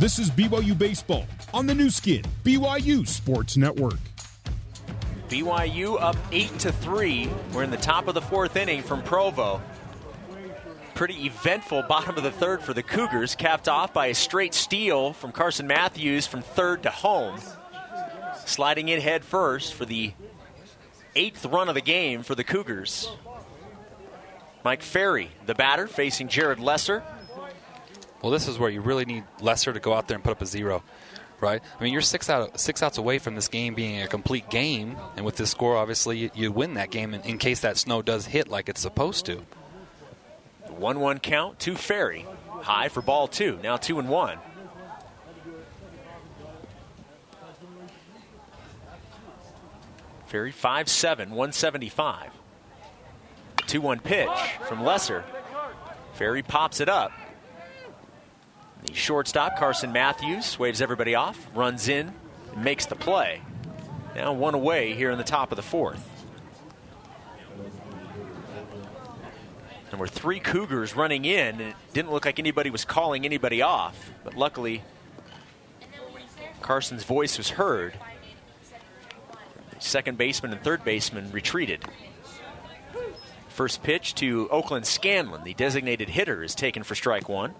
This is BYU Baseball on the Nu Skin, BYU Sports Network. BYU up 8 to 3. We're in the top of the fourth inning from Provo. Pretty eventful bottom of the third for the Cougars, capped off by a straight steal from Carson Matthews from third to home. Sliding in head first for the eighth run of the game for the Cougars. Mike Ferry, the batter, facing Jared Lesser. Well, this is where you really need Lesser to go out there and put up a zero, right? I mean, you're six out six outs away from this game being a complete game, and with this score, obviously, you, you win that game in, in case that snow does hit like it's supposed to. One-one count to Ferry, high for ball two. Now two and one. Ferry 5'7, 175. 2 1 pitch from Lesser. Ferry pops it up. The shortstop, Carson Matthews, waves everybody off, runs in, makes the play. Now one away here in the top of the fourth. Were three Cougars running in, it didn't look like anybody was calling anybody off. But luckily, Carson's voice was heard. Second baseman and third baseman retreated. First pitch to Oakland Scanlon, the designated hitter, is taken for strike one.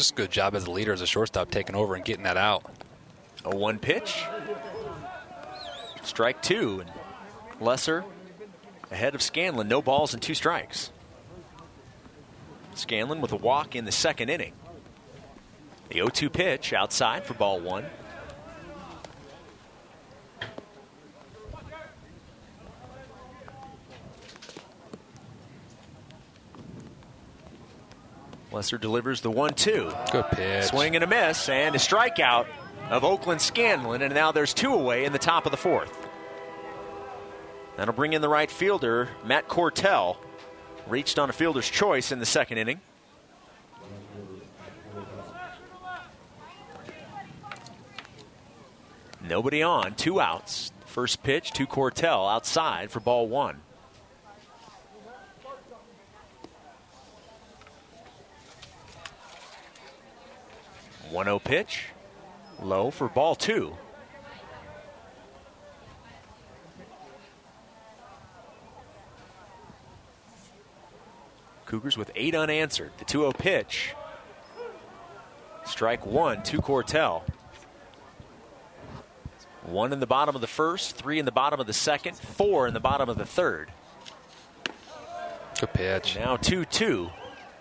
Just a good job as a leader, as a shortstop, taking over and getting that out. A one pitch. Strike two. And Lesser ahead of Scanlon. No balls and two strikes. Scanlon with a walk in the second inning. The 0 2 pitch outside for ball one. Lesser delivers the 1 2. Good pitch. Swing and a miss, and a strikeout of Oakland Scanlon, and now there's two away in the top of the fourth. That'll bring in the right fielder, Matt Cortell. Reached on a fielder's choice in the second inning. Nobody on, two outs. First pitch to Cortell outside for ball one. One zero pitch, low for ball two. Cougars with eight unanswered. The 2 0 pitch. Strike one to Cortell. One in the bottom of the first, three in the bottom of the second, four in the bottom of the third. Good pitch. Now 2 2,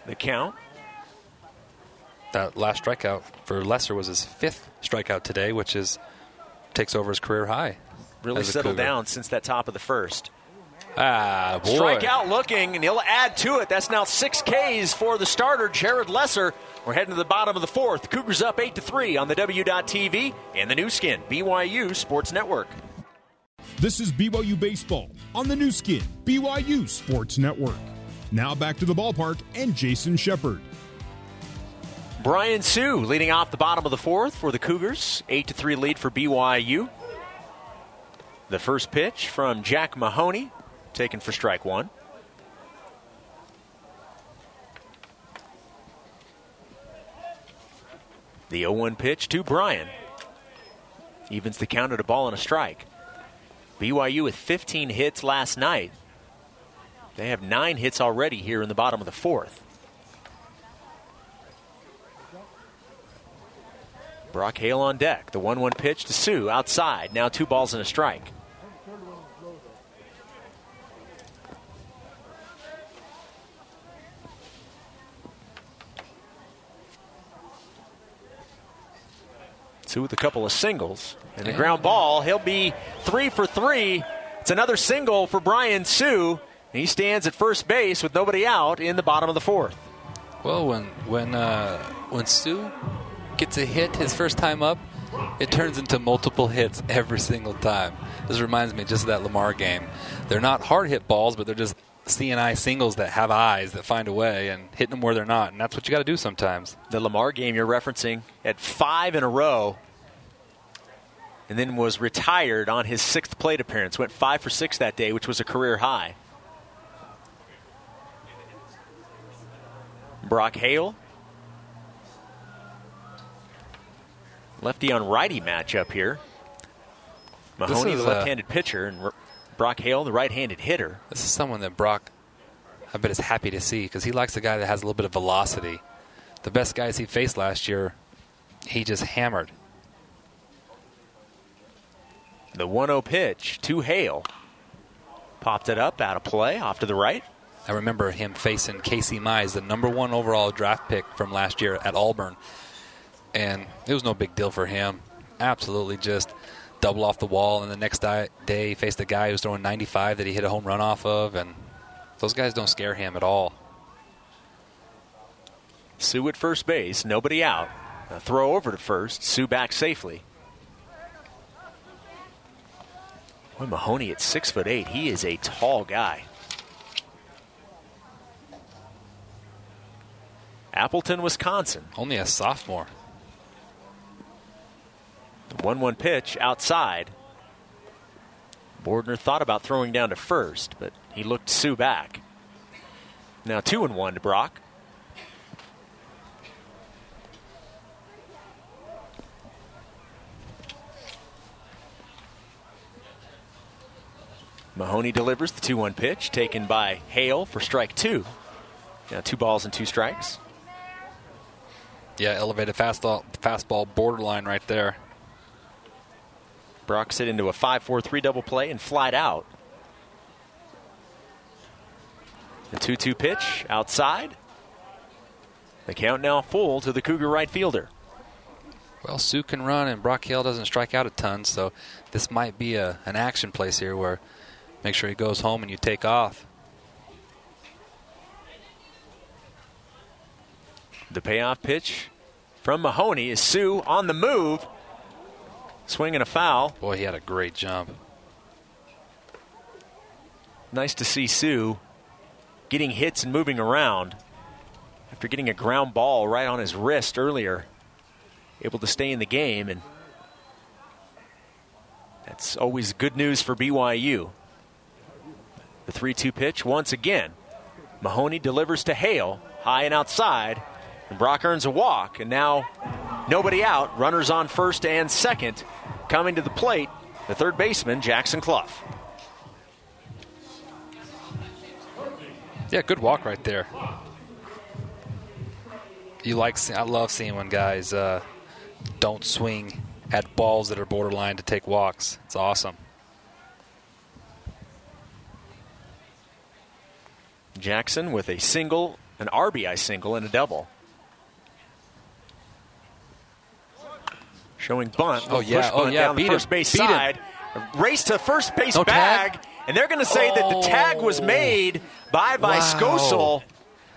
the count. That last strikeout for Lesser was his fifth strikeout today, which is takes over his career high. Really settled down since that top of the first. Ah, boy. Strikeout looking, and he'll add to it. That's now six Ks for the starter, Jared Lesser. We're heading to the bottom of the fourth. Cougars up 8 to 3 on the W.TV and the Nu Skin, BYU Sports Network. This is BYU Baseball on the Nu Skin, BYU Sports Network. Now back to the ballpark and Jason Shepard. Brian Sue leading off the bottom of the fourth for the Cougars. 8 to 3 lead for BYU. The first pitch from Jack Mahoney, taken for strike one. The 0 1 pitch to Brian. Evens the count at a ball and a strike. BYU with 15 hits last night. They have nine hits already here in the bottom of the fourth. Brock Hale on deck. The 1 1 pitch to Sue outside. Now two balls and a strike. Sue with a couple of singles. And a ground ball. He'll be three for three. It's another single for Brian Sue. He stands at first base with nobody out in the bottom of the fourth. Well, when when uh, when Sue gets a hit his first time up, it turns into multiple hits every single time. This reminds me just of that Lamar game. They're not hard hit balls, but they're just seeing-eye singles that have eyes that find a way and hitting them where they're not, and that's what you got to do sometimes. The Lamar game you're referencing at five in a row, and then was retired on his sixth plate appearance. Went five for six that day, which was a career high. Brock Hale Lefty on righty matchup here. Mahoney, is, the uh, left-handed pitcher, and Brock Hale, the right-handed hitter. This is someone that Brock, I bet, is happy to see because he likes a guy that has a little bit of velocity. The best guys he faced last year, he just hammered. The 1-0 pitch to Hale. Popped it up, out of play, off to the right. I remember him facing Casey Mize, the number one overall draft pick from last year at Auburn. And it was no big deal for him. Absolutely just double off the wall. And the next di- day, he faced a guy who was throwing 95 that he hit a home run off of. And those guys don't scare him at all. Sue at first base, nobody out. A throw over to first, Sue back safely. Boy, Mahoney at six foot eight, he is a tall guy. Appleton, Wisconsin. Only a sophomore. The 1 1 pitch outside. Bordner thought about throwing down to first, but he looked Sue back. Now 2 and 1 to Brock. Mahoney delivers the 2 1 pitch, taken by Hale for strike two. Now two balls and two strikes. Yeah, elevated fastball, fastball borderline right there. Brock hit into a 5 4 3 double play and flied out. The 2 2 pitch outside. The count now full to the Cougar right fielder. Well, Sue can run, and Brock Hale doesn't strike out a ton, so this might be a, an action place here where make sure he goes home and you take off. The payoff pitch from Mahoney is Sue on the move. Swinging a foul. Boy, he had a great jump. Nice to see Sue getting hits and moving around after getting a ground ball right on his wrist earlier. Able to stay in the game, and that's always good news for BYU. The 3 2 pitch once again. Mahoney delivers to Hale, high and outside. And Brock earns a walk, and now nobody out. Runners on first and second. Coming to the plate, the third baseman, Jackson Cluff. Yeah, good walk right there. You like? I love seeing when guys uh, don't swing at balls that are borderline to take walks. It's awesome. Jackson with a single, an RBI single, and a double. Showing bunt. Oh, yeah. push Oh, bunt yeah. Down the first him. base Beat him. side. Race to first base No bag. tag? And they're going to say that the tag was Oh. made by Wow. Skosel.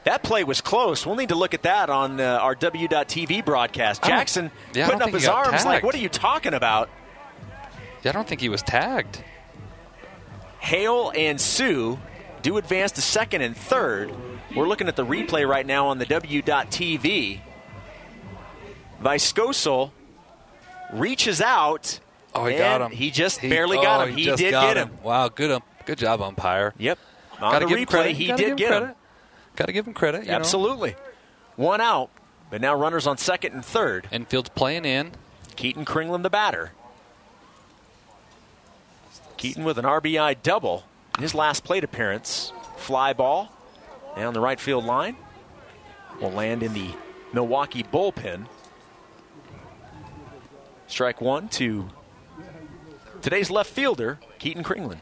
That play was close. We'll need to look at that on uh, our W.TV broadcast. Jackson yeah, putting up his arms like, what are you talking about? Yeah, I don't think he was tagged. Hale and Sue do advance to second and third. We're looking at the replay right now on the W.TV. Viscoso reaches out. Oh, he got him. He just He- barely got oh, him. He, did get him. Wow, good, um, good job, umpire. Yep. On Gotta the give him replay, credit. he Gotta did get him him. Got to give him credit. you know. Absolutely. One out, but now runners on second and third. Infield's playing in. Keaton Kringland, the batter. Keaton with an RBI double in his last plate appearance. Fly ball down the right field line will land in the Milwaukee bullpen. Strike one to today's left fielder, Keaton Kringland.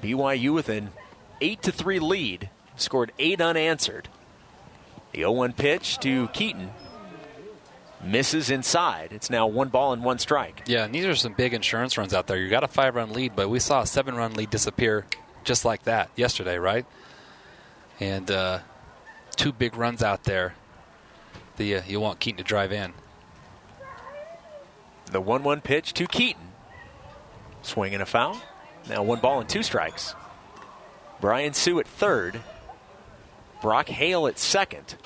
BYU with an 8 to 3 lead, scored 8 unanswered. The 0 1 pitch to Keaton misses inside. It's now one ball and one strike. Yeah, and these are some big insurance runs out there. You got a five run lead, but we saw a seven run lead disappear just like that yesterday, right? And uh, two big runs out there. The uh, you want Keaton to drive in. The 1 1 pitch to Keaton. Swing and a foul. Now one ball and two strikes. Brian Sue at third. Brock Hale at second.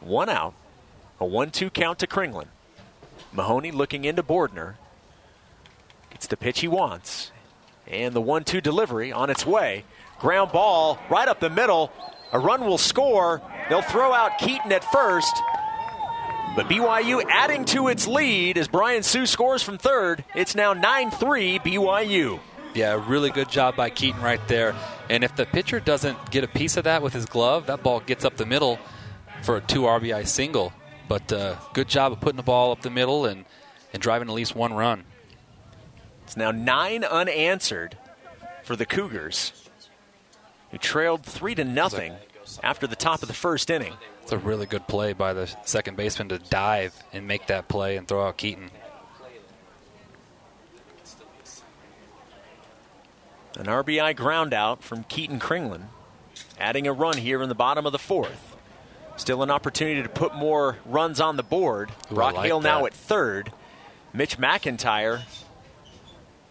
One out. A 1 2 count to Kringland. Mahoney looking into Bordner. Gets the pitch he wants. And the 1 2 delivery on its way. Ground ball right up the middle. A run will score. They'll throw out Keaton at first. But BYU adding to its lead as Brian Sue scores from third. It's now 9 3 BYU. Yeah, really good job by Keaton right there. And if the pitcher doesn't get a piece of that with his glove, that ball gets up the middle for a two RBI single. But uh, good job of putting the ball up the middle and, and driving at least one run. It's now nine unanswered for the Cougars, who trailed three to nothing after the top of the first inning. It's a really good play by the second baseman to dive and make that play and throw out Keaton. An RBI ground out from Keaton Kringlen, adding a run here in the bottom of the fourth. Still an opportunity to put more runs on the board. Ooh, Brock like Hale now at third. Mitch McIntyre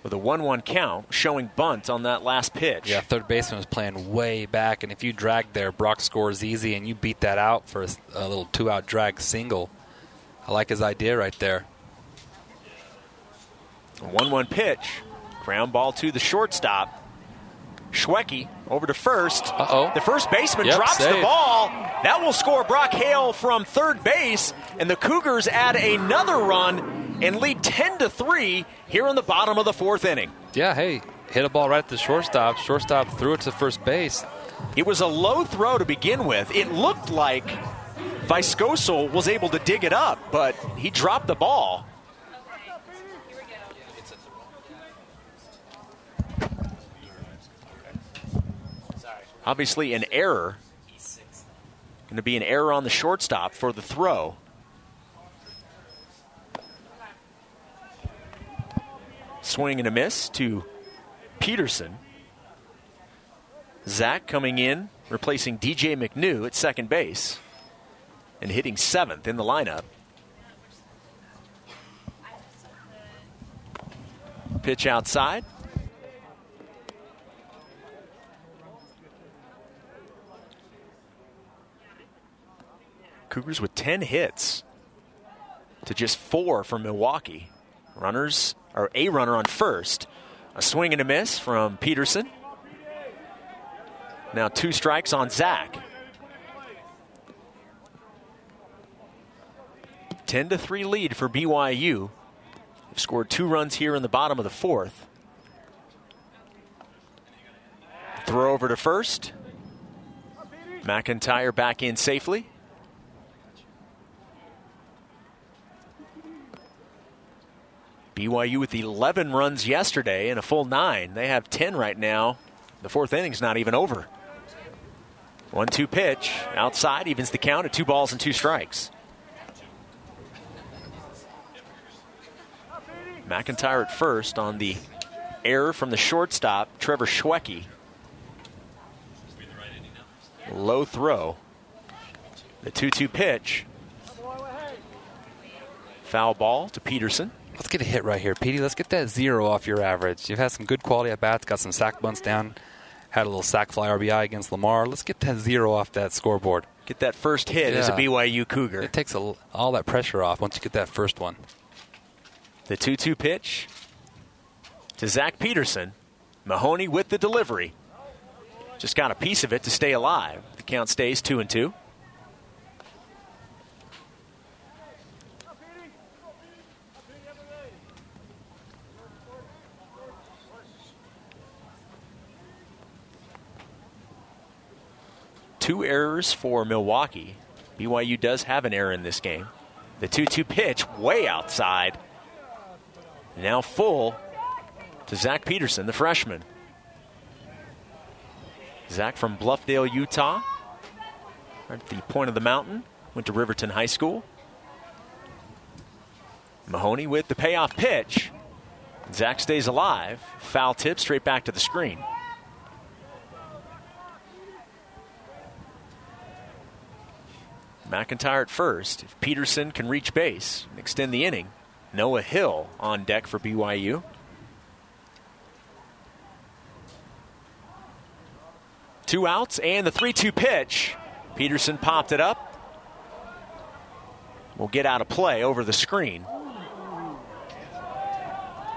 with a 1 1 count, showing bunt on that last pitch. Yeah, third baseman was playing way back, and if you drag there, Brock scores easy, and you beat that out for a little two-out drag single. I like his idea right there. 1 1 pitch. Ground ball to the shortstop. Schwecke over to first. Uh-oh. The first baseman Yep, drops the ball. That will score Brock Hale from third base, and the Cougars add another run and lead 10 to 3 here in the bottom of the fourth inning. Yeah, hey, hit a ball right at the shortstop. Shortstop threw it to first base. It was a low throw to begin with. It looked like Viscoso was able to dig it up, but he dropped the ball. Obviously, an error. Going to be an error on the shortstop for the throw. Swing and a miss to Peterson. Zach coming in, replacing DJ McNew at second base and hitting seventh in the lineup. Pitch outside. Cougars with 10 hits to just four from Milwaukee. Runners, or a runner on first. A swing and a miss from Peterson. Now two strikes on Zach. 10 to 3 lead for BYU. They've scored two runs here in the bottom of the fourth. Throw over to first. McIntyre back in safely. BYU with 11 runs yesterday and a full nine. They have 10 right now. The fourth inning's not even over. One two pitch outside evens the count at two balls and two strikes. McIntyre at first on the error from the shortstop, Trevor Schwecke. Low throw. The 2 2 pitch. Foul ball to Peterson. Let's get a hit right here, Petey. Let's get that zero off your average. You've had some good quality at bats, got some sack bunts down, had a little sack fly RBI against Lamar. Let's get that zero off that scoreboard. Get that first hit as a BYU Cougar. It takes a, all that pressure off once you get that first one. The 2 2 pitch to Zach Peterson. Mahoney with the delivery. Just got a piece of it to stay alive. The count stays 2 and 2. Two errors for Milwaukee. BYU does have an error in this game. The 2 2 pitch way outside. Now full to Zach Peterson, the freshman. Zach from Bluffdale, Utah. Right at the point of the mountain. Went to Riverton High School. Mahoney with the payoff pitch. Zach stays alive. Foul tip straight back to the screen. McIntyre at first. If Peterson can reach base and extend the inning, Noah Hill on deck for BYU. Two outs and the 3 2 pitch. Peterson popped it up. Will get out of play over the screen.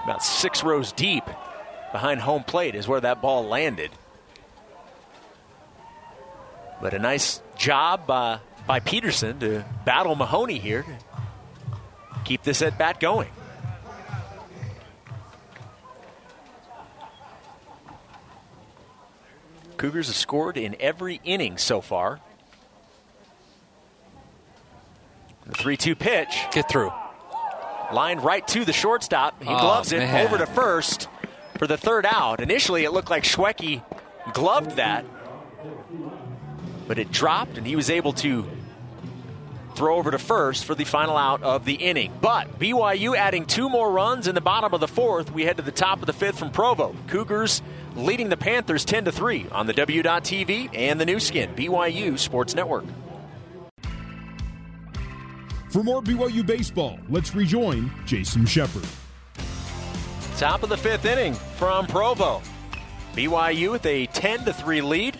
About six rows deep behind home plate is where that ball landed. But a nice job uh, by Peterson to battle Mahoney here to keep this at bat going. Cougars have scored in every inning so far. The 3 2 pitch. Get through. Lined right to the shortstop. He Oh, gloves it man. over to first for the third out. Initially, it looked like Schwecke gloved that, but it dropped, and he was able to throw over to first for the final out of the inning. But BYU adding two more runs in the bottom of the fourth. We head to the top of the fifth from Provo. Cougars leading the Panthers 10 to 3 on the W.TV and the Nu Skin, BYU Sports Network. For more BYU baseball, let's rejoin Jason Shepard. Top of the fifth inning from Provo. BYU with a 10 to 3 lead.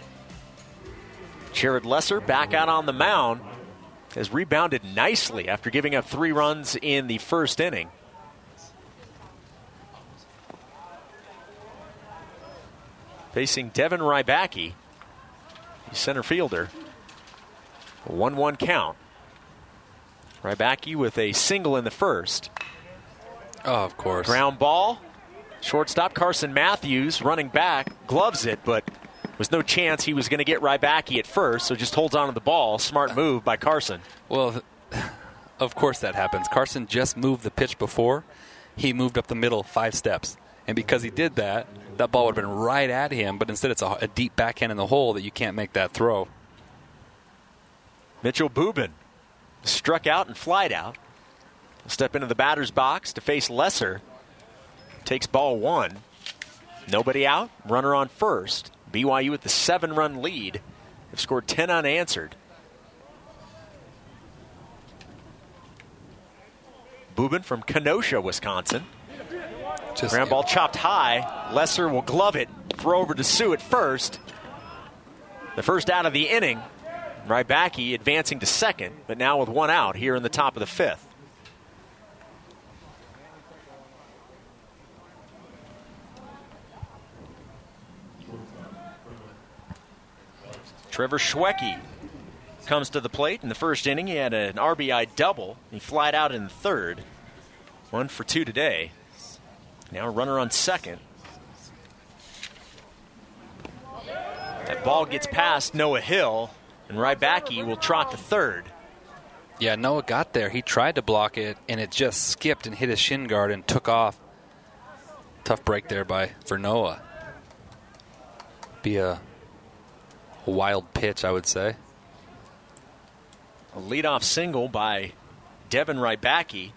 Jared Lesser back out on the mound has rebounded nicely after giving up three runs in the first inning. Facing Devin Rybacki, the center fielder. 1 1 count. Rybacki with a single in the first. Oh, of course. Ground ball. Shortstop Carson Matthews running back, gloves it, but was no chance he was going to get Rybacki at first, so just holds on to the ball. Smart move by Carson. Well, of course that happens. Carson just moved the pitch before. He moved up the middle five steps. And because he did that, that ball would have been right at him, but instead it's a, a deep backhand in the hole that you can't make that throw. Mitchell Boobin struck out and flied out. Step into the batter's box to face Lesser. Takes ball one. Nobody out. Runner on first. BYU with the seven run lead. Have scored 10 unanswered. Boobin from Kenosha, Wisconsin. Just Ground ball chopped high. Lesser will glove it. Throw over to Sue at first. The first out of the inning. Rybacki advancing to second, but now with one out here in the top of the fifth. Trevor Schwecke comes to the plate in the first inning. He had an RBI double. He flied out in the third. One for two today. Now a runner on second. That ball gets past Noah Hill, and Rybacki will trot to third. Yeah, Noah got there. He tried to block it, and it just skipped and hit his shin guard and took off. Tough break there by for Noah. Be a, wild pitch, I would say. A leadoff single by Devin Rybacki.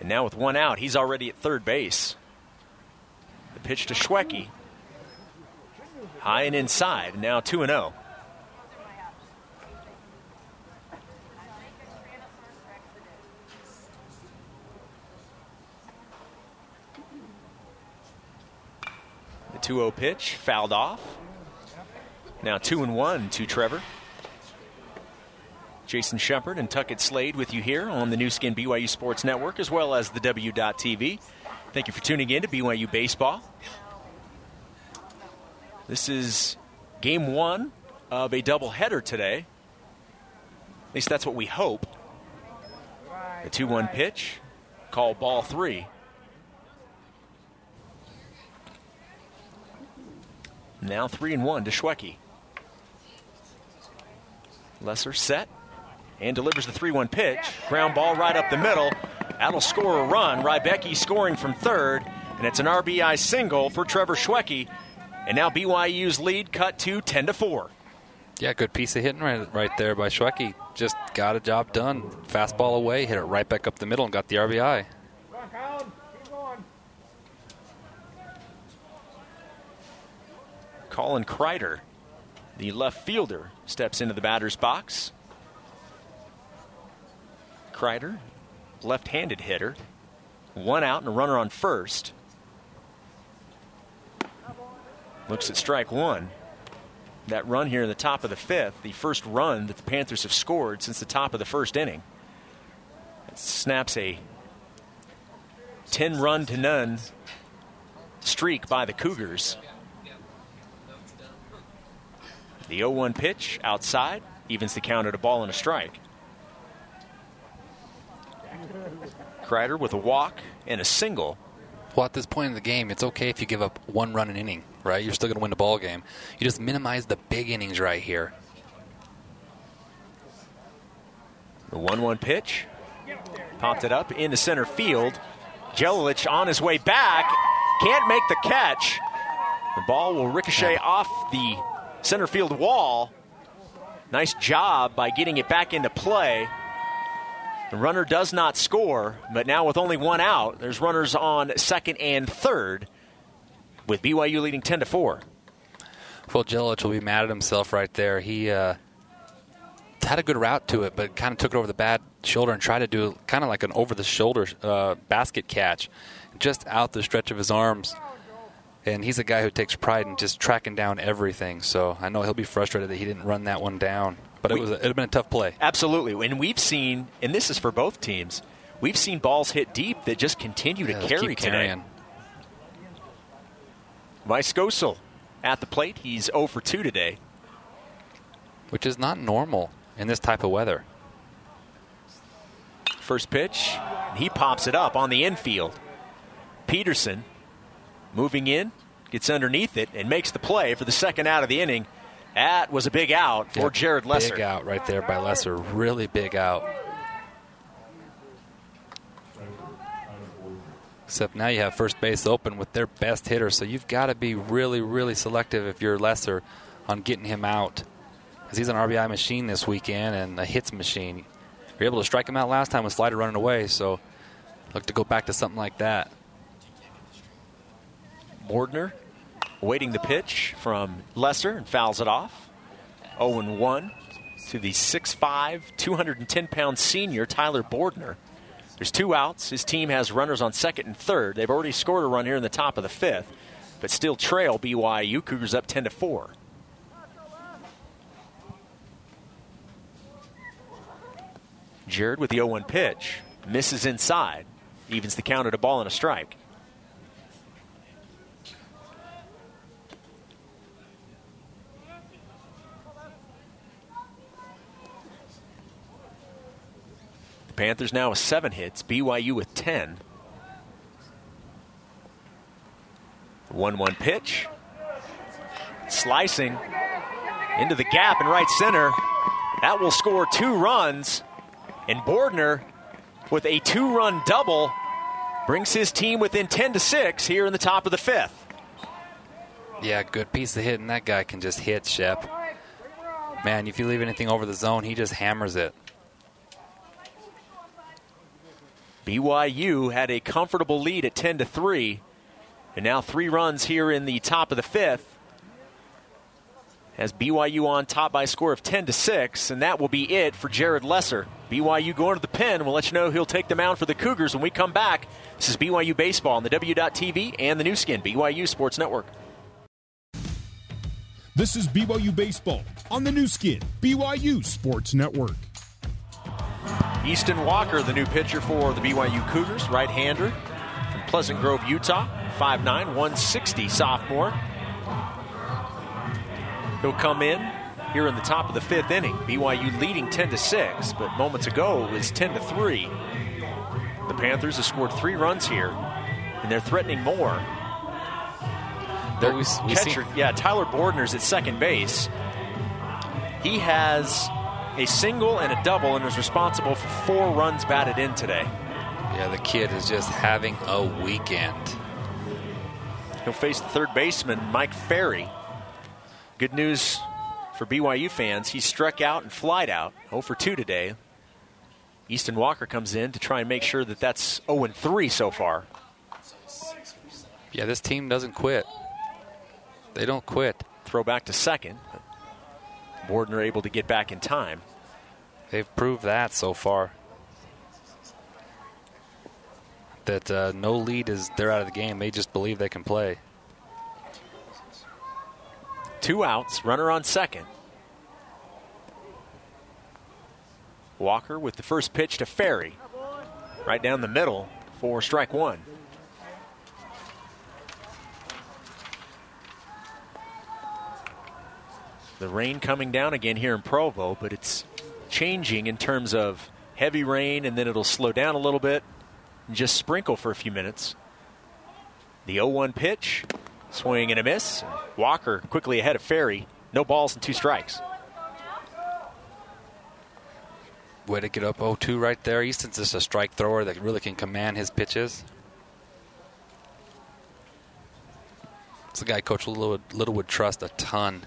And now with one out, he's already at third base. The pitch to Schwecke. High and inside, now 2 0. The 2 0 pitch fouled off. Now 2 and 1 to Trevor. Jason Shepard and Tuckett Slade with you here on the Nu Skin BYU Sports Network as well as the W.TV. Thank you for tuning in to BYU Baseball. This is game one of a doubleheader today. At least that's what we hope. The 2 1 pitch, call ball three. Now 3 and 1 to Schwecke. Lesser set and delivers the 3 1 pitch. Ground ball right up the middle. That'll score a run. Rybacki scoring from third, and it's an RBI single for Trevor Schwecke. And now BYU's lead cut to 10 to 4. Yeah, good piece of hitting right, right there by Schwecke. Just got a job done. Fastball away, hit it right back up the middle, and got the RBI. Colin Kreider, the left fielder, steps into the batter's box. Kreider, left handed hitter. One out and a runner on first. Looks at strike one. That run here in the top of the fifth, the first run that the Panthers have scored since the top of the first inning. It snaps a 10 run to none streak by the Cougars. The 0 1 pitch outside evens the count at a ball and a strike. Kreider with a walk and a single. Well, at this point in the game, it's okay if you give up one run an inning, right? You're still going to win the ball game. You just minimize the big innings right here. The 1 1 pitch. Popped it up into center field. Jelilich on his way back. Can't make the catch. The ball will ricochet off the center field wall. Nice job by getting it back into play. The runner does not score, but now with only one out, there's runners on second and third, with BYU leading 10 to 4. Well, Jelilich will be mad at himself right there. He uh, had a good route to it, but kind of took it over the bad shoulder and tried to do kind of like an over the shoulder uh, basket catch, just out the stretch of his arms. And he's a guy who takes pride in just tracking down everything. So I know he'll be frustrated that he didn't run that one down. But it was it'd have been a tough play. Absolutely, and we've seen, and this is for both teams. We've seen balls hit deep that just continue yeah, to carry today. Vice at the plate. He's 0 for 2 today. Which is not normal in this type of weather. First pitch, he pops it up on the infield. Peterson moving in, gets underneath it, and makes the play for the second out of the inning. That was a big out for Jared Lesser. Big out right there by Lesser. Really big out. Except now you have first base open with their best hitter, so you've got to be really, really selective if you're Lesser on getting him out. Because he's an RBI machine this weekend and a hits machine. You're able to strike him out last time with Slider running away, so look to go back to something like that. Bordner waiting the pitch from Lesser and fouls it off. 0 1 to the 6'5, 210 pound senior Tyler Bordner. There's two outs. His team has runners on second and third. They've already scored a run here in the top of the fifth, but still trail BYU. Cougars up 10 to 4. Jared with the 0 1 pitch. Misses inside. Evens the count at a ball and a strike. Panthers now with seven hits, BYU with 10. 1 1 pitch. Slicing into the gap in right center. That will score two runs. And Bordner, with a two run double, brings his team within 10 to 6 here in the top of the fifth. Yeah, good piece of hitting. That guy can just hit, Shep. Man, if you leave anything over the zone, he just hammers it. BYU had a comfortable lead at 10 to 3, and now three runs here in the top of the fifth. Has BYU on top by a score of 10 to 6, and that will be it for Jared Lesser. BYU going to the pen. We'll let you know he'll take the mound for the Cougars when we come back. This is BYU Baseball on the W.TV and the Nu Skin, BYU Sports Network. This is BYU Baseball on the Nu Skin, BYU Sports Network. Easton Walker, the new pitcher for the BYU Cougars, right hander from Pleasant Grove, Utah. 5'9, 160 sophomore. He'll come in here in the top of the fifth inning. BYU leading 10 to 6, but moments ago it was 10 to 3. The Panthers have scored three runs here, and they're threatening more. Their we, we catcher, see. yeah, Tyler Bordner's at second base. He has a single and a double and is responsible for four runs batted in today. Yeah, the kid is just having a weekend. He'll face the third baseman, Mike Ferry. Good news for BYU fans. He struck out and flied out. 0 for 2 today. Easton Walker comes in to try and make sure that that's 0 and 3 so far. Yeah, this team doesn't quit. They don't quit. Throw back to second. Bordner able to get back in time. They've proved that so far. That uh, no lead is they're out of the game. They just believe they can play. Two outs, runner on second. Walker with the first pitch to Ferry. Right down the middle for strike one. The rain coming down again here in Provo, but it's changing in terms of heavy rain and then it'll slow down a little bit and just sprinkle for a few minutes. The 0 1 pitch, swing and a miss. Walker quickly ahead of Ferry. No balls and two strikes. Way to get up 0 2 right there. Easton's just a strike thrower that really can command his pitches. It's a guy Coach Little, Little would trust a ton.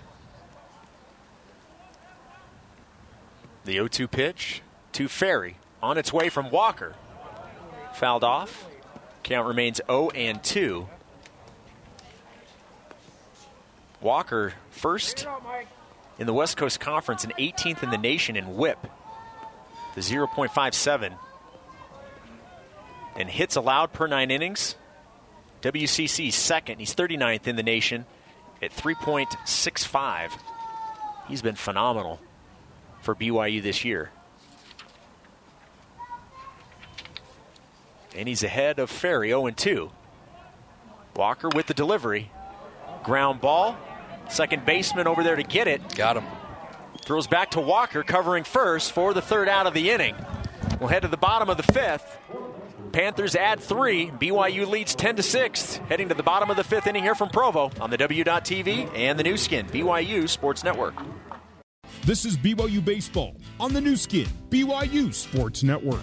The 0 2 pitch to Ferry on its way from Walker. Fouled off. Count remains 0 and 2. Walker first in the West Coast Conference and 18th in the nation in whip. The 0.57. And hits allowed per nine innings. WCC second. He's 39th in the nation at 3.65. He's been phenomenal for BYU this year. And he's ahead of Ferry 0 2. Walker with the delivery. Ground ball. Second baseman over there to get it. Got him. Throws back to Walker, covering first for the third out of the inning. We'll head to the bottom of the fifth. Panthers add three. BYU leads 10 to 6. Heading to the bottom of the fifth inning here from Provo on the W.TV and the Nu Skin, BYU Sports Network. This is BYU Baseball on the Nu Skin, BYU Sports Network.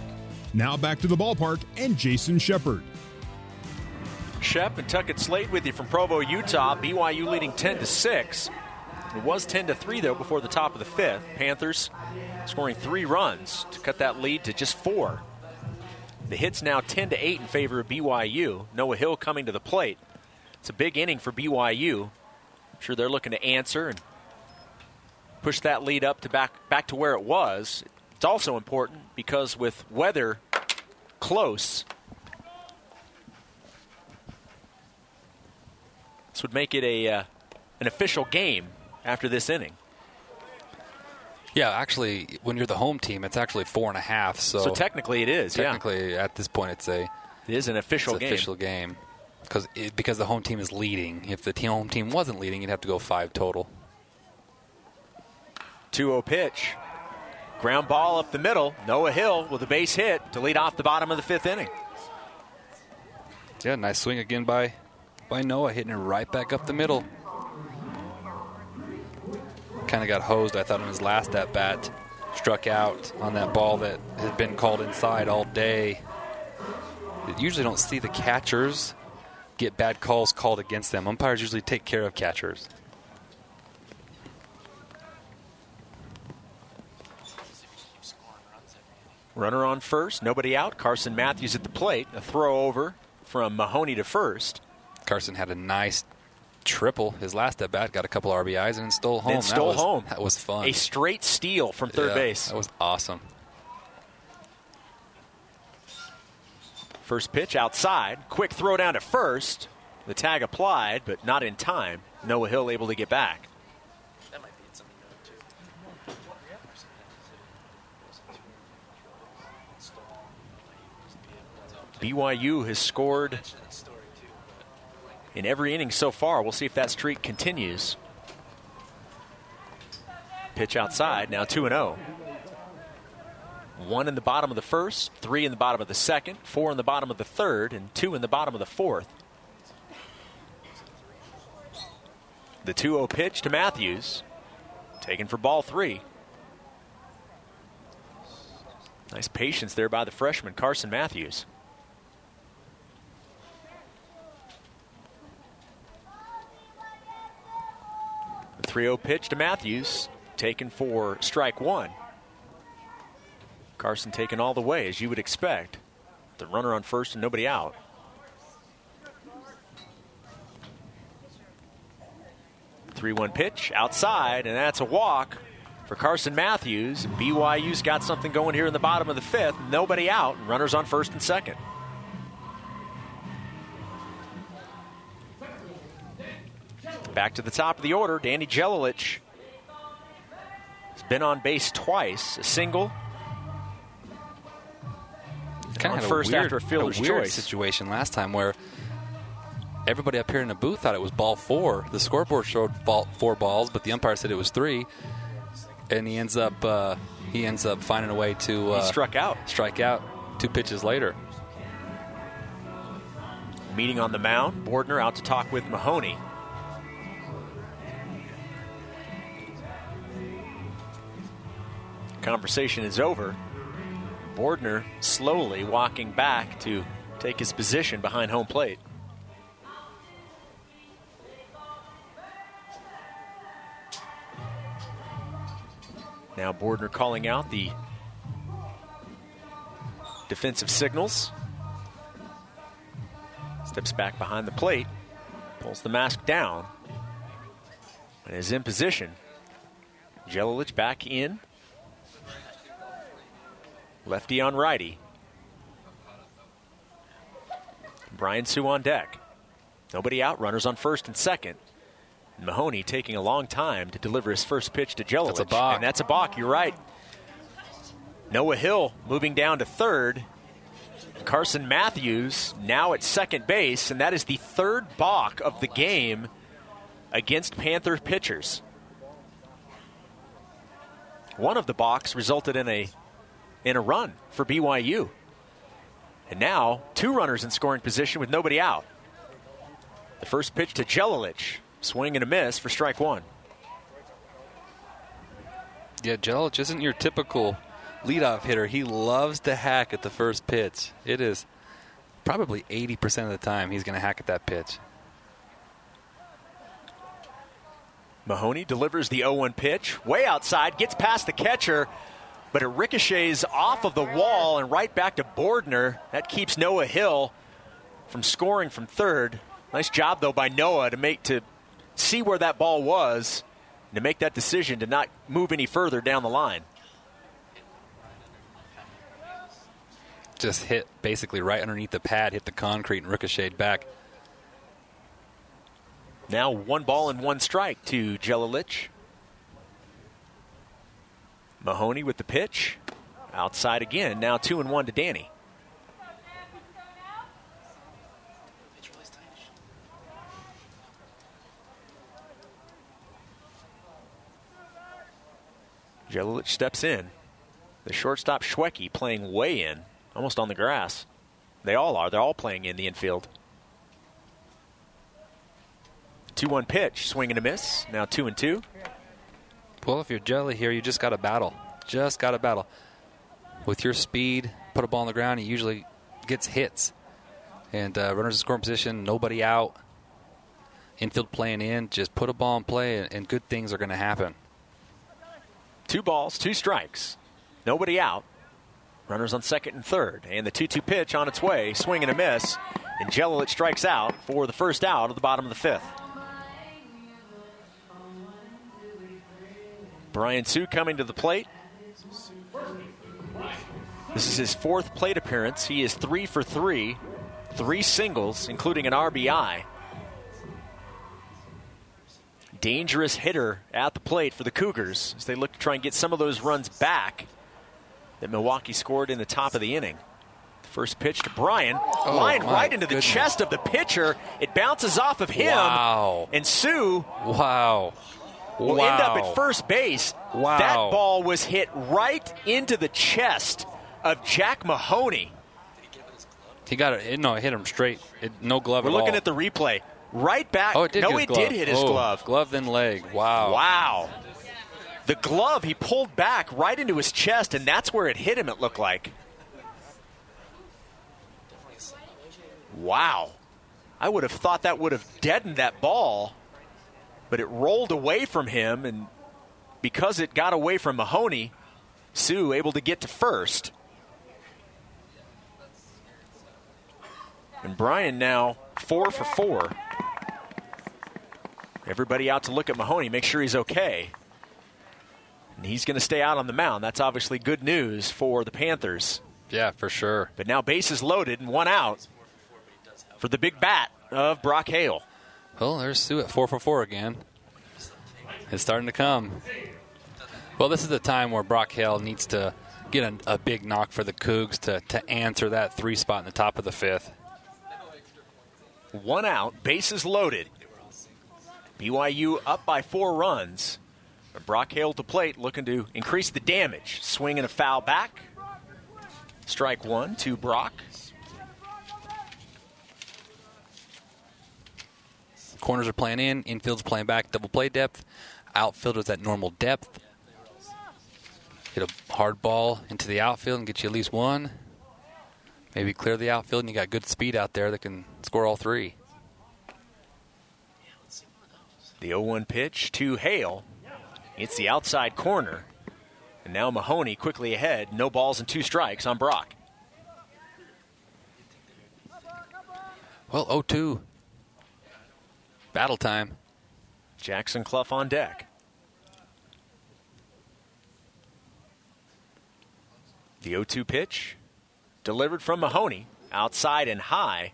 Now back to the ballpark and Jason Shepard. Shep and Tuckett Slade with you from Provo, Utah. BYU leading 10 to 6. It was 10 to 3 though before the top of the fifth. Panthers scoring three runs to cut that lead to just four. The hits now 10 to 8 in favor of BYU. Noah Hill coming to the plate. It's a big inning for BYU. I'm sure they're looking to answer and push that lead up to back back to where it was. It's also important because with weather close, this would make it a uh, an official game after this inning. Yeah, actually, when you're the home team, it's actually four and a half. So, So technically, it is. technically, at this point, it's a it is an official game. official game because because the home team is leading. If the team, home team wasn't leading, you'd have to go five total. 2-0 pitch. Ground ball up the middle. Noah Hill with a base hit to lead off the bottom of the fifth inning. Yeah, nice swing again by by Noah, hitting it right back up the middle. Kind of got hosed, I thought, in his last at bat. Struck out on that ball that had been called inside all day. Usually don't see the catchers get bad calls called against them. Umpires usually take care of catchers. Runner on first, nobody out. Carson Matthews at the plate. A throw over from Mahoney to first. Carson had a nice triple. His last at bat got a couple RBIs and then stole home. Then stole that was, home. That was fun. A straight steal from third Yeah, base. That was awesome. First pitch outside. Quick throw down to first. The tag applied, but not in time. Noah Hill able to get back. BYU has scored in every inning so far. We'll see if that streak continues. Pitch outside, now 2 0. One in the bottom of the first, three in the bottom of the second, four in the bottom of the third, and two in the bottom of the fourth. The 2 0 pitch to Matthews, taken for ball three. Nice patience there by the freshman, Carson Matthews. 3 0 pitch to Matthews, taken for strike one. Carson taken all the way, as you would expect. The runner on first and nobody out. Three-one pitch outside, and that's a walk for Carson Matthews. BYU's got something going here in the bottom of the fifth. Nobody out, and runners on first and second. Back to the top of the order, Danny Jelilich has been on base twice, a single kind of first weird, after a fielder's a weird choice. situation last time where everybody up here in the booth thought it was ball four. The scoreboard showed ball, four balls, but the umpire said it was three. And he ends up uh, he ends up finding a way to uh, he struck out. Strike out two pitches later. Meeting on the mound, Bordner out to talk with Mahoney. Conversation is over. Bordner slowly walking back to take his position behind home plate. Now Bordner calling out the defensive signals. Steps back behind the plate, pulls the mask down, and is in position. Jelilich back in. Lefty on righty. Brian Sue on deck. Nobody out, runners on first and second. Mahoney taking a long time to deliver his first pitch to Jelilich. That's a balk. And that's a balk, you're right. Noah Hill moving down to third. Carson Matthews now at second base, and that is the third balk of the game against Panther pitchers. One of the balks resulted in a in a run for BYU. And now two runners in scoring position with nobody out. The first pitch to Jelilich, swing and a miss for strike one. Yeah, Jelilich isn't your typical leadoff hitter. He loves to hack at the first pitch. It is probably 80% of the time he's going to hack at that pitch. Mahoney delivers the 0 1 pitch, way outside, gets past the catcher, but it ricochets off of the wall and right back to Bordner. That keeps Noah Hill from scoring from third. Nice job though by Noah to make to see where that ball was and to make that decision to not move any further down the line. Just hit basically right underneath the pad, hit the concrete, and ricocheted back. Now one ball and one strike to Jelilich. Mahoney with the pitch. Outside again. Now two and one to Danny. Jelilich steps in. The shortstop Schwecke playing way in, almost on the grass. They all are. They're all playing in the infield. 2 1 pitch, swing and a miss. Now 2 and 2. Well, if you're jelly here, you just got to battle. Just got to battle. With your speed, put a ball on the ground, he usually gets hits. And uh, runners in scoring position, nobody out. Infield playing in, just put a ball in play, and, and good things are going to happen. Two balls, two strikes. Nobody out. Runners on second and third. And the 2 2 pitch on its way. Swing and a miss. And Jelilich strikes out for the first out of the bottom of the fifth. Brian Sue coming to the plate. This is his fourth plate appearance. He is three for three, three singles, including an RBI. Dangerous hitter at the plate for the Cougars as they look to try and get some of those runs back that Milwaukee scored in the top of the inning. First pitch to Brian, Oh, lined right into the goodness. chest of the pitcher. It bounces off of him, Wow. and Sue Wow. Will wow. end up at first base. Wow. That ball was hit right into the chest of Jack Mahoney. He got it. No, it hit him straight. It, no glove at all. We're at looking all. at the replay. Right back. Oh, it did no, it glove. did hit his Oh, glove. Glove then leg. Wow. Wow. The glove he pulled back right into his chest, and that's where it hit him, it looked like. Wow. I would have thought that would have deadened that ball, but it rolled away from him, and because it got away from Mahoney, Sue able to get to first. And Brian now four for four. Everybody out to look at Mahoney, make sure he's okay. And he's going to stay out on the mound. That's obviously good news for the Panthers. Yeah, for sure. But now bases loaded and one out for the big bat of Brock Hale. Well, there's Sue at four for four again. It's starting to come. Well, this is the time where Brock Hale needs to get a, a big knock for the Cougs to, to answer that three spot in the top of the fifth. One out, bases loaded. BYU up by four runs. Brock Hale to plate, looking to increase the damage. Swing and a foul back. Strike one to Brock. Corners are playing in, infield's playing back, double play depth. outfield Outfielders at normal depth. Hit a hard ball into the outfield and get you at least one. Maybe clear the outfield and you got good speed out there that can score all three. The 0 1 pitch to Hale. It's the outside corner. And now Mahoney quickly ahead. No balls and two strikes on Brock. Well, 0 2. Battle time. Jackson Cluff on deck. The 0 2 pitch delivered from Mahoney. Outside and high.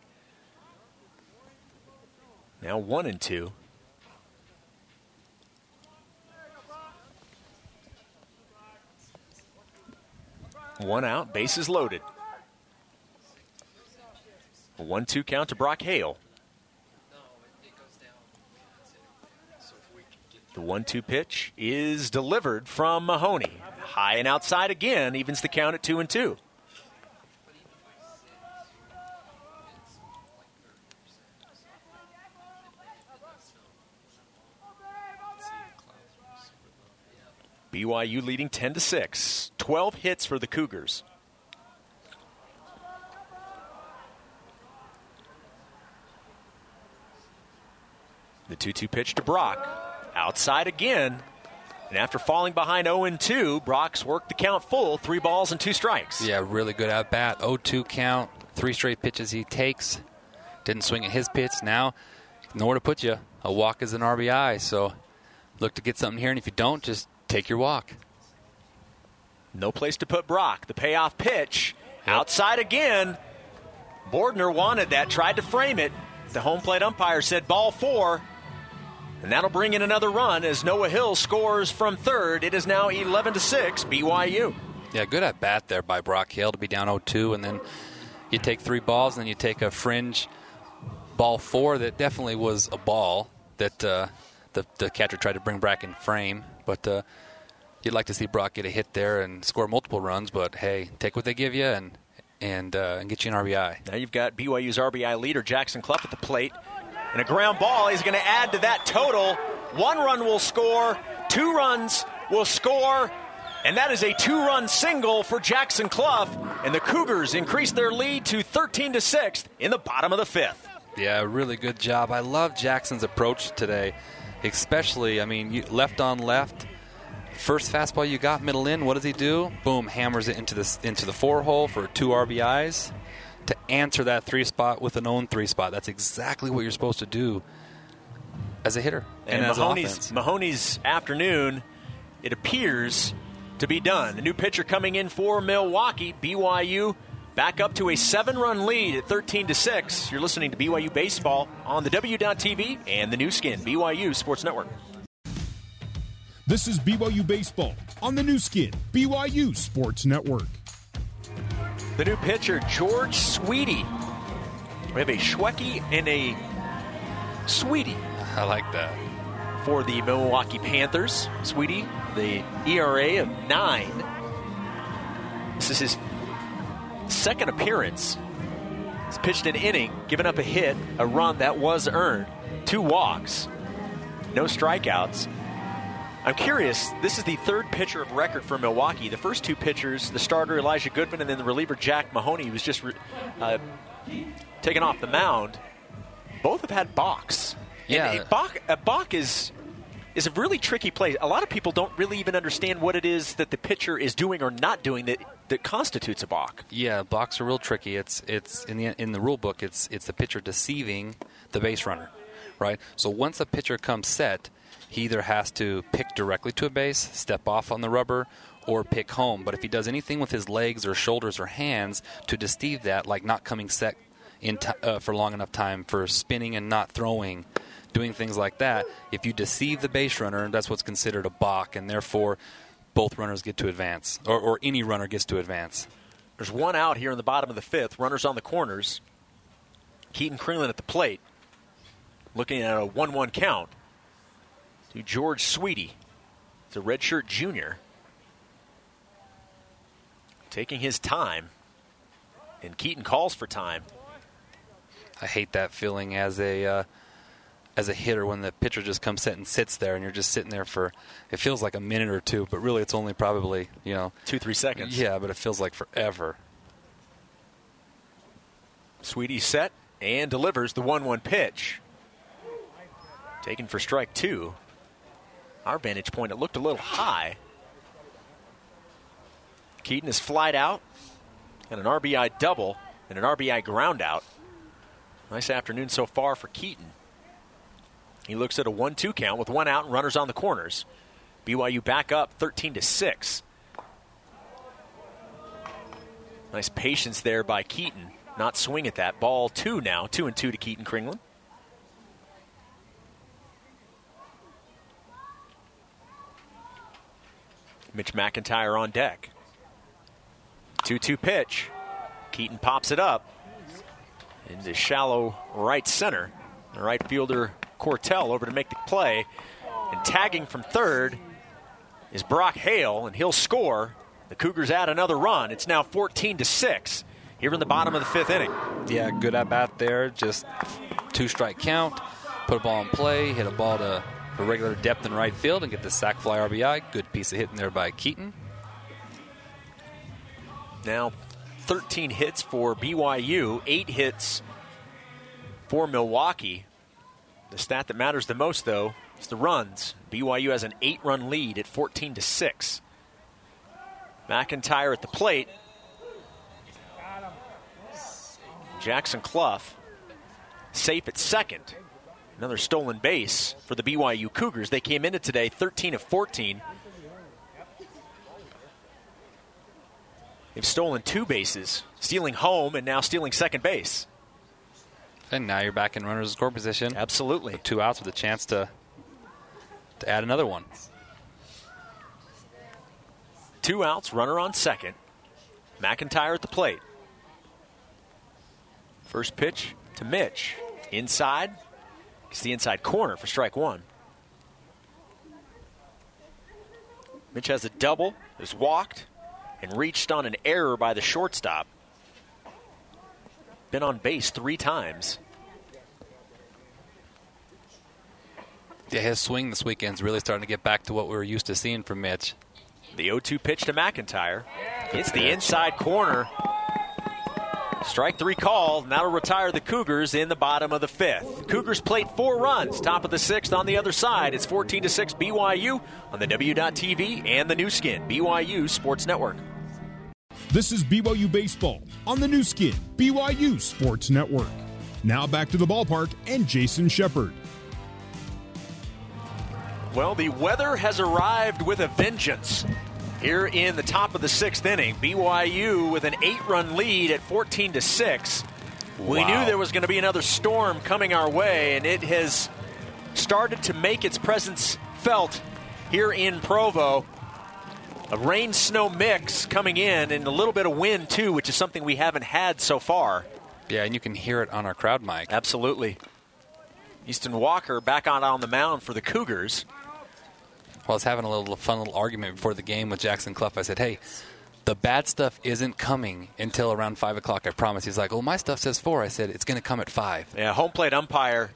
Now 1 and 2. One out, bases loaded. A 1 2 count to Brock Hale. 1 2 pitch is delivered from Mahoney. High and outside again, evens the count at 2 and 2. BYU leading 10 to 6. 12 hits for the Cougars. The 2 2 pitch to Brock. Outside again. And after falling behind 0 2, Brock's worked the count full. Three balls and two strikes. Yeah, really good at bat. 0 2 count. Three straight pitches he takes. Didn't swing at his pitch. Now, nowhere to put you. A walk is an RBI. So look to get something here. And if you don't, just take your walk. No place to put Brock. The payoff pitch. Outside again. Bordner wanted that, tried to frame it. The home plate umpire said ball four. And that'll bring in another run as Noah Hill scores from third. It is now 11 to 6, BYU. Yeah, good at bat there by Brock Hill to be down 0 2. And then you take three balls, and then you take a fringe ball four that definitely was a ball that uh, the, the catcher tried to bring back in frame. But uh, you'd like to see Brock get a hit there and score multiple runs. But hey, take what they give you and and uh, and get you an RBI. Now you've got BYU's RBI leader Jackson Cluff at the plate, and a ground ball. He's going to add to that total. One run will score. Two runs will score. And that is a two-run single for Jackson Cluff, and the Cougars increase their lead to 13 to 6 in the bottom of the fifth. Yeah, really good job. I love Jackson's approach today, especially. I mean, left on left. First fastball you got, middle in. What does he do? Boom, hammers it into the into the four hole for two RBIs to answer that three spot with an own three spot. That's exactly what you're supposed to do as a hitter and, And as Mahoney's, offense. Mahoney's afternoon, it appears to be done. A new pitcher coming in for Milwaukee. BYU back up to a seven-run lead at 13 to six. You're listening to BYU baseball on the W.TV and the Nu Skin BYU Sports Network. This is BYU Baseball on the Nu Skin, BYU Sports Network. The new pitcher George Sweetie. We have a Schwecke and a Sweetie I like that. for the Milwaukee Panthers. Sweetie, the ERA of nine. This is his second appearance. He's pitched an inning, given up a hit, a run that was earned, two walks, no strikeouts. I'm curious, this is the third pitcher of record for Milwaukee. The first two pitchers, the starter Elijah Goodman and then the reliever Jack Mahoney, was just re- uh, taken off the mound, both have had balks. Yeah. And a balk, a balk is is a really tricky play. A lot of people don't really even understand what it is that the pitcher is doing or not doing that, that constitutes a balk. Yeah, blocks are real tricky. It's it's in the in the rule book. It's it's the pitcher deceiving the base runner, right? So once a pitcher comes set, he either has to pick directly to a base, step off on the rubber, or pick home. But if he does anything with his legs or shoulders or hands to deceive that, like not coming set t- uh, for long enough time, for spinning and not throwing, doing things like that, if you deceive the base runner, that's what's considered a balk, and therefore both runners get to advance, or, or any runner gets to advance. There's one out here in the bottom of the fifth. Runners on the corners. Keaton Kringlen at the plate. Looking at a 1 1 count to George Sweetie. It's a redshirt junior. Taking his time. And Keaton calls for time. I hate that feeling as a uh, as a hitter when the pitcher just comes set and sits there and you're just sitting there for it feels like a minute or two, but really it's only probably you know two three seconds. Yeah, but it feels like forever. Sweetie set and delivers the one one pitch. Taken for strike two. Our vantage point, it looked a little high. Keaton is flied out and an RBI double and an RBI ground out. Nice afternoon so far for Keaton. He looks at a 1 2 count with one out and runners on the corners. BYU back up 13 to 6. Nice patience there by Keaton. Not swing at that. Ball two now. Two and two to Keaton Kringlen. Mitch McIntyre on deck. 2 2 pitch. Keaton pops it up into shallow right center. The right fielder Cortell over to make the play. And tagging from third is Brock Hale, and he'll score. The Cougars add another run. It's now 14 to 6 here in the bottom of the fifth inning. Yeah, good at bat there. Just two strike count. Put a ball in play, hit a ball to a regular depth in right field, and get the sac fly RBI. Good piece of hitting there by Keaton. Now 13 hits for BYU, eight hits for Milwaukee. The stat that matters the most, though, is the runs. BYU has an eight-run lead at 14 to six. McIntyre at the plate. Jackson Cluff safe at second. Another stolen base for the BYU Cougars. They came into today 13 of 14. They've stolen two bases, stealing home and now stealing second base. And now you're back in runner's score position. Absolutely. With two outs with a chance to to add another one. Two outs, runner on second. McIntyre at the plate. First pitch to Mitch. Inside. It's the inside corner for strike one. Mitch has a double, is walked, and reached on an error by the shortstop. Been on base three times. Yeah, his swing this weekend's really starting to get back to what we were used to seeing from Mitch. The 0 2 pitch to McIntyre. It's the inside corner. Strike three call. Now to retire the Cougars in the bottom of the fifth. Cougars plate four runs. Top of the sixth on the other side. It's 14 to 6 BYU on the W.TV and the Nu Skin, BYU Sports Network. This is BYU Baseball on the Nu Skin, BYU Sports Network. Now back to the ballpark and Jason Shepard. Well, the weather has arrived with a vengeance. Here in the top of the sixth inning, BYU with an eight-run lead at 14 to six. We Wow. knew there was going to be another storm coming our way, and it has started to make its presence felt here in Provo. A rain-snow mix coming in, and a little bit of wind too, which is something we haven't had so far. Yeah, and you can hear it on our crowd mic. Absolutely. Easton Walker back on on the mound for the Cougars. Well, I was having a little fun little argument before the game with Jackson Cluff. I said, "Hey, the bad stuff isn't coming until around five o'clock. I promise." He's like, "Well, my stuff says four. I said, "It's going to come at 5. Yeah, home plate umpire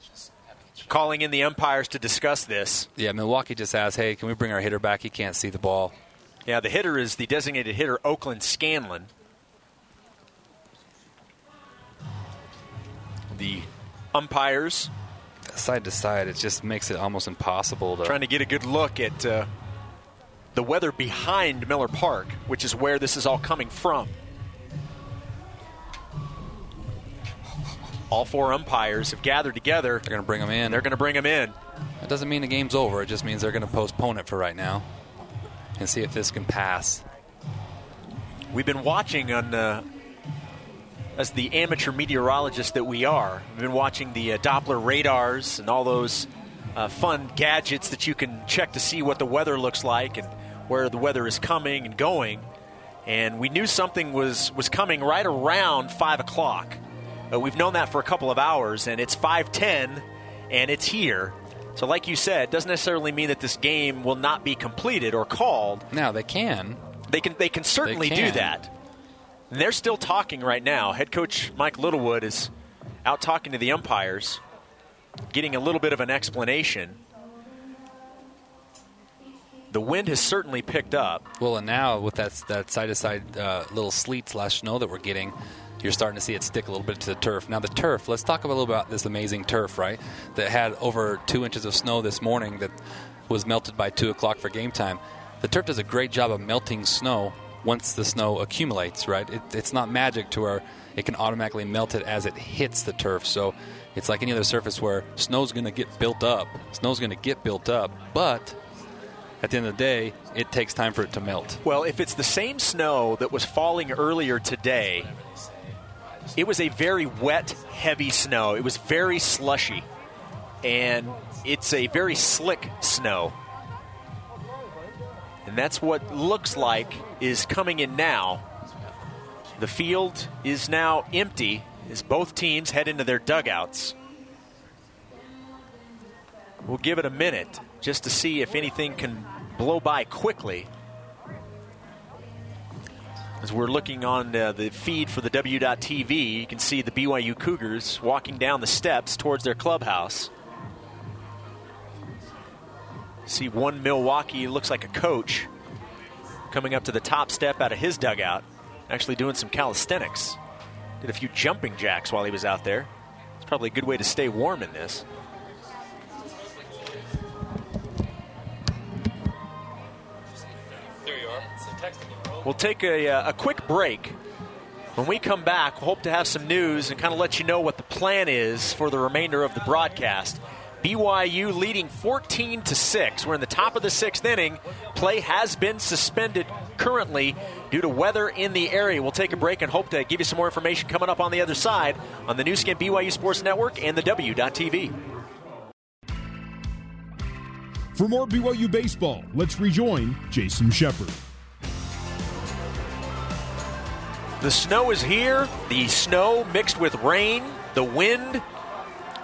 calling in the umpires to discuss this. Yeah, Milwaukee just asked, "Hey, can we bring our hitter back? He can't see the ball." Yeah, the hitter is the designated hitter, Oakland Scanlon. The umpires Side to side, it just makes it almost impossible to. trying to get a good look at uh, the weather behind Miller Park, which is where this is all coming from. All four umpires have gathered together. They're going to bring them in. They're going to bring them in. It doesn't mean the game's over. It just means they're going to postpone it for right now and see if this can pass. We've been watching on, uh, as the amateur meteorologist that we are, we've been watching the uh, Doppler radars and all those uh, fun gadgets that you can check to see what the weather looks like and where the weather is coming and going. And we knew something was, was coming right around 5 o'clock. Uh, we've known that for a couple of hours, and it's 5:10, and it's here. So, like you said, doesn't necessarily mean that this game will not be completed or called. Now they can. They can. They can certainly They do that. They're still talking right now. Head coach Mike Littlewood is out talking to the umpires, getting a little bit of an explanation. The wind has certainly picked up. Well, and now with that that side to side little sleet slash snow that we're getting, you're starting to see it stick a little bit to the turf. Now the turf. Let's talk a little about this amazing turf, right? That had over two inches of snow this morning that was melted by two o'clock for game time. The turf does a great job of melting snow once the snow accumulates, right? It, it's not magic to where it can automatically melt it as it hits the turf. So it's like any other surface where snow's going to get built up. Snow's going to get built up, but at the end of the day, it takes time for it to melt. Well, if it's the same snow that was falling earlier today, it was a very wet, heavy snow. It was very slushy. And it's a very slick snow. And that's what looks like is coming in now. The field is now empty as both teams head into their dugouts. We'll give it a minute just to see if anything can blow by quickly. As we're looking on uh, the feed for the W.TV, you can see the BYU Cougars walking down the steps towards their clubhouse. See one Milwaukee looks like a coach coming up to the top step out of his dugout, actually doing some calisthenics. Did a few jumping jacks while he was out there. It's probably a good way to stay warm in this. There you are. We'll take a, uh, a quick break. When we come back, we'll hope to have some news and kind of let you know what the plan is for the remainder of the broadcast. BYU leading 14 to 6. We're in the top of the sixth inning. Play has been suspended currently due to weather in the area. We'll take a break and hope to give you some more information coming up on the other side on the Nu Skin BYU Sports Network and the W.TV. For more BYU baseball, let's rejoin Jason Shepard. The snow is here. The snow mixed with rain, the wind.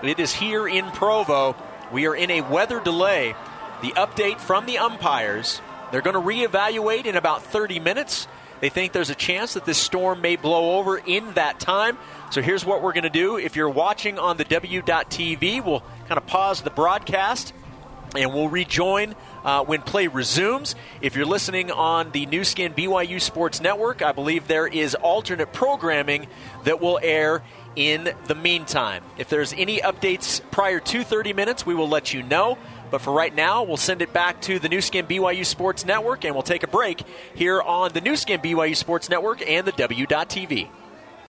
It is here in Provo. We are in a weather delay. The update from the umpires they're going to reevaluate in about 30 minutes. They think there's a chance that this storm may blow over in that time. So here's what we're going to do. If you're watching on the W.TV, we'll kind of pause the broadcast and we'll rejoin uh, when play resumes. If you're listening on the Nu Skin BYU Sports Network, I believe there is alternate programming that will air in the meantime. If there's any updates prior to 30 minutes, we will let you know. But for right now, we'll send it back to the Nu Skin BYU Sports Network and we'll take a break here on the Nu Skin BYU Sports Network and the W.TV.